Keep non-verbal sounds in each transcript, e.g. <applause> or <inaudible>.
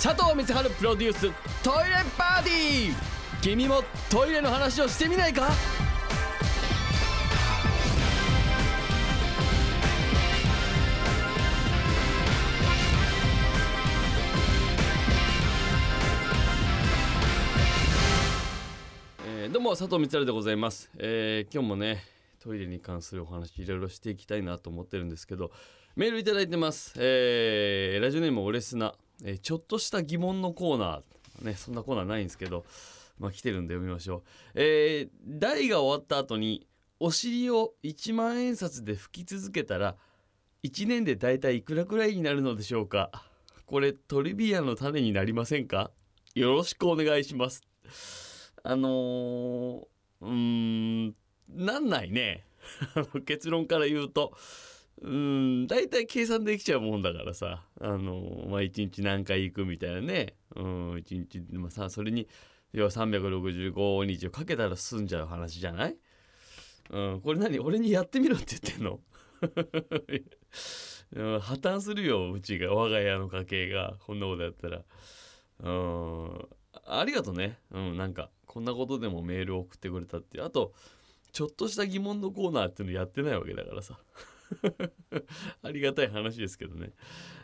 佐藤光晴プロデューストイレパーティー。君もトイレの話をしてみないか？どうも佐藤光晴でございます、えー今日もねトイレに関するお話いろいろしていきたいなと思ってるんですけどメールいただいてます、えーラジオネームオレスナ、えーちょっとした疑問のコーナー。ねそんなコーナーないんですけど。まあ来てるんで読みましょう。えー台が終わった後にお尻を1万円札で拭き続けたら1年でだいたいいくらくらいになるのでしょうか。これトリビアの種になりませんか？よろしくお願いします。あのー、うーんなんないね。<laughs> 結論から言うとうん大体計算できちゃうもんだからさ。あのまあ一日何回行くみたいなね。うん一日まあさそれに要は365日をかけたら済んじゃう話じゃない？うんこれ何？俺にやってみろって言ってんの？<laughs> 破綻するようちが。我が家の家計が。こんなことやったら。うんありがとね。うんなんかこんなことでもメール送ってくれたってあとちょっとした疑問のコーナーっていうのやってないわけだからさ。<laughs> ありがたい話ですけどね。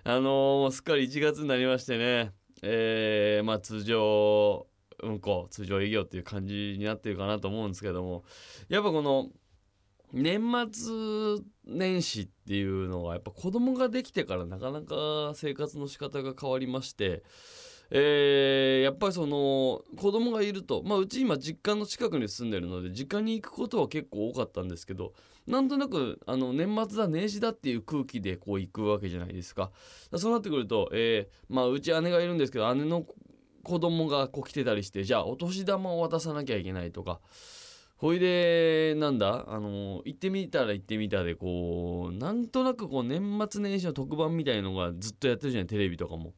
あのーすっかり1月になりましてね。えーまあ通常運行通常営業っていう感じになってるかなと思うんですけども。やっぱこの年末年始っていうのはやっぱ子供ができてからなかなか生活の仕方が変わりまして。えーやっぱりその子供がいるとまあうち今実家の近くに住んでるので実家に行くことは結構多かったんですけどなんとなくあの年末だ年始だっていう空気でこう行くわけじゃないですか。そうなってくると、えーまあうち姉がいるんですけど姉の子供がこう来てたりしてじゃあお年玉を渡さなきゃいけないとか。ほいでなんだ？あの行ってみたら行ってみたでこうなんとなくこう年末年始の特番みたいのがずっとやってるじゃないテレビとかも。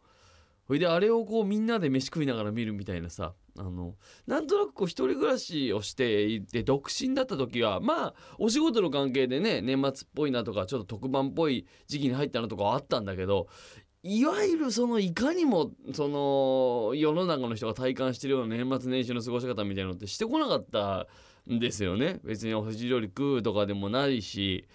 ほいであれをこうみんなで飯食いながら見るみたいなさあのなんとなくこう一人暮らしをしていて独身だった時はまあお仕事の関係でね年末っぽいなとかちょっと特番っぽい時期に入ったなとかはあったんだけどいわゆるそのいかにもその世の中の人が体感してるような年末年始の過ごし方みたいなのってしてこなかったんですよね。別にお藤料理食うとかでもないし。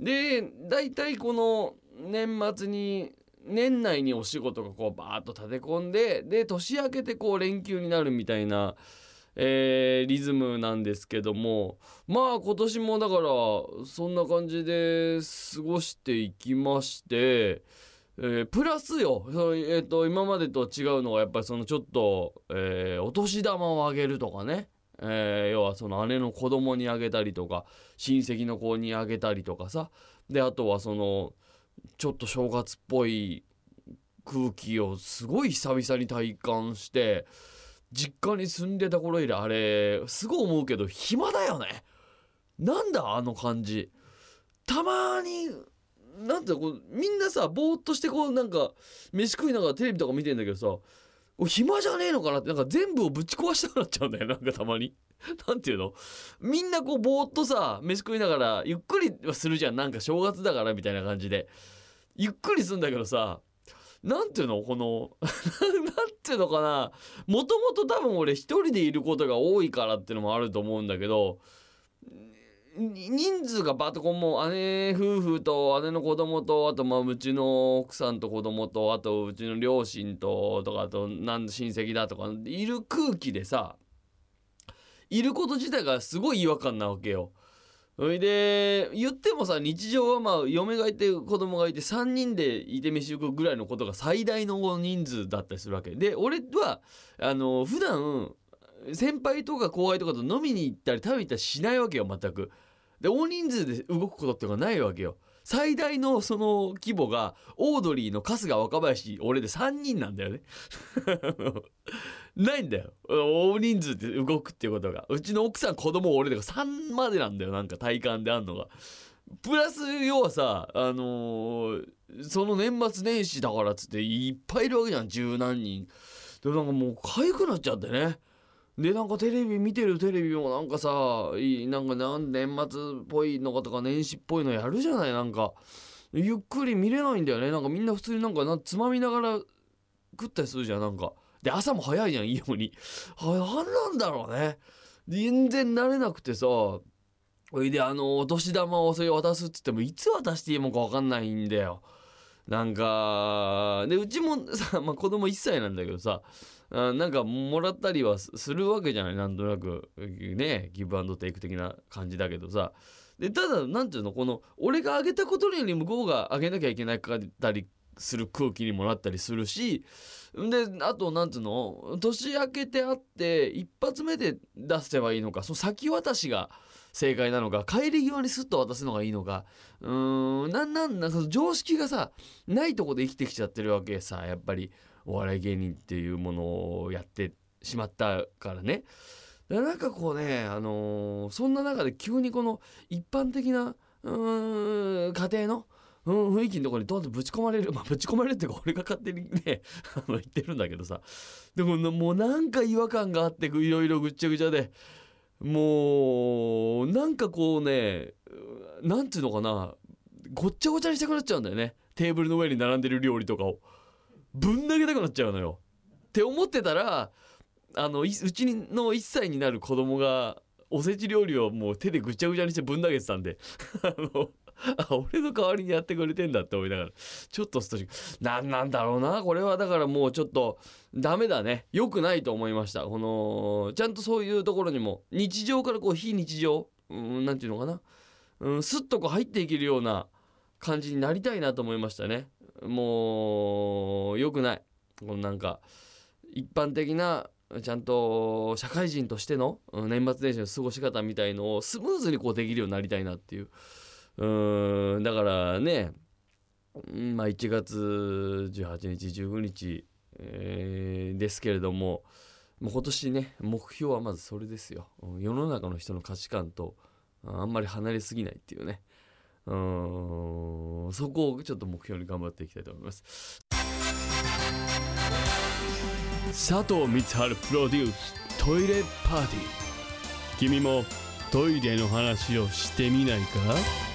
で大体この年末に年内にお仕事がこうバーッと立て込んでで年明けてこう連休になるみたいな、えーリズムなんですけどもまあ今年もだからそんな感じで過ごしていきまして。えープラスよ、そうえー、と今までと違うのがやっぱりそのちょっと、えーお年玉をあげるとかね、えー要はその姉の子供にあげたりとか親戚の子にあげたりとかさであとはそのちょっと正月っぽい空気をすごい久々に体感して実家に住んでた頃以来あれすごい思うけど暇だよね。なんだあの感じ。たまになんてこうみんなさぼーっとしてこうなんか飯食いながらテレビとか見てんだけどさ暇じゃねえのかなってなんか全部をぶち壊したくなっちゃうんだよなんかたまに。<laughs> なんていうの？みんなこうぼーっとさ飯食いながらゆっくりはするじゃん。なんか正月だからみたいな感じで。ゆっくりすんだけどさなんていうの？この <laughs> なんていうのかな？もともと多分俺一人でいることが多いからってのもあると思うんだけど人数がバッとこうもう姉夫婦と姉の子供とあとまあうちの奥さんと子供とあとうちの両親ととかあとなん親戚だとかいる空気でさいること自体がすごい違和感なわけよ。それで言ってもさ日常はまあ嫁がいて子供がいて3人でいて飯食うぐらいのことが最大の人数だったりするわけで俺はあの普段先輩とか後輩とかと飲みに行ったり食べに行ったりしないわけよ全く。で大人数で動くことっていうのがないわけよ。最大のその規模がオードリーの春日若林俺で3人なんだよね。<laughs> ないんだよ大人数で動くっていうことがうちの奥さん子供俺だから3までなんだよなんか体感であんのが。プラス要はさあのーその年末年始だからっつっていっぱいいるわけじゃん十何人。でもなんかもう痒くなっちゃってね。でなんかテレビ見てるテレビもなんかさいいなんか年末っぽいのかとか年始っぽいのやるじゃない？なんかゆっくり見れないんだよね。なんかみんな普通になんかなつまみながら食ったりするじゃん。なんか。で朝も早いじゃんいいようにあ何なんだろうね。全然慣れなくてさ。おいであのお年玉をそれ渡すっつってもいつ渡していいもんか分かんないんだよ。なんかでうちもさ、まあ、子供1歳なんだけどさあなんかもらったりはするわけじゃないなんとなく。ねギブアンドテイク的な感じだけどさ。でただなんていうのこの俺があげたことにより向こうがあげなきゃいけないかったりする空気にもなったりするしであとなんつうの年明けてあって一発目で出せばいいのかその先渡しが正解なのか帰り際にスッと渡すのがいいのかうーんなんなんなんか常識がさないとこで生きてきちゃってるわけさやっぱりお笑い芸人っていうものをやってしまったからね。なんかこうね、あのー、そんな中で急にこの一般的なうーん家庭のうん、雰囲気のところにどんどんぶち込まれる、まあ、ぶち込まれるっていうか俺が勝手にね <laughs> あの言ってるんだけどさでももうなんか違和感があっていろいろぐっちゃぐちゃでもうなんかこうねなんていうのかなごっちゃごちゃにしたくなっちゃうんだよね。テーブルの上に並んでる料理とかを。ぶん投げたくなっちゃうのよ。って思ってたらあのうちの1歳になる子供がおせち料理をもう手でぐちゃぐちゃにしてぶん投げてたんで。<laughs> あのあ俺の代わりにやってくれてんだって思いながら。ちょっとストレス。何なんだろうなこれは。だからもうちょっとダメだね。良くないと思いました。このちゃんとそういうところにも日常からこう非日常うんなんていうのかな。うんスッとこう入っていけるような感じになりたいなと思いましたね。もう良くない。このなんか一般的なちゃんと社会人としての年末年始の過ごし方みたいのをスムーズにこうできるようになりたいなっていう。うんだからねまあ1月18日19日、えー、ですけれどももう今年ね目標はまずそれですよ。世の中の人の価値観とあんまり離れすぎないっていうね。うんそこをちょっと目標に頑張っていきたいと思います。佐藤光晴プロデューストイレパーティー。君もトイレの話をしてみないか？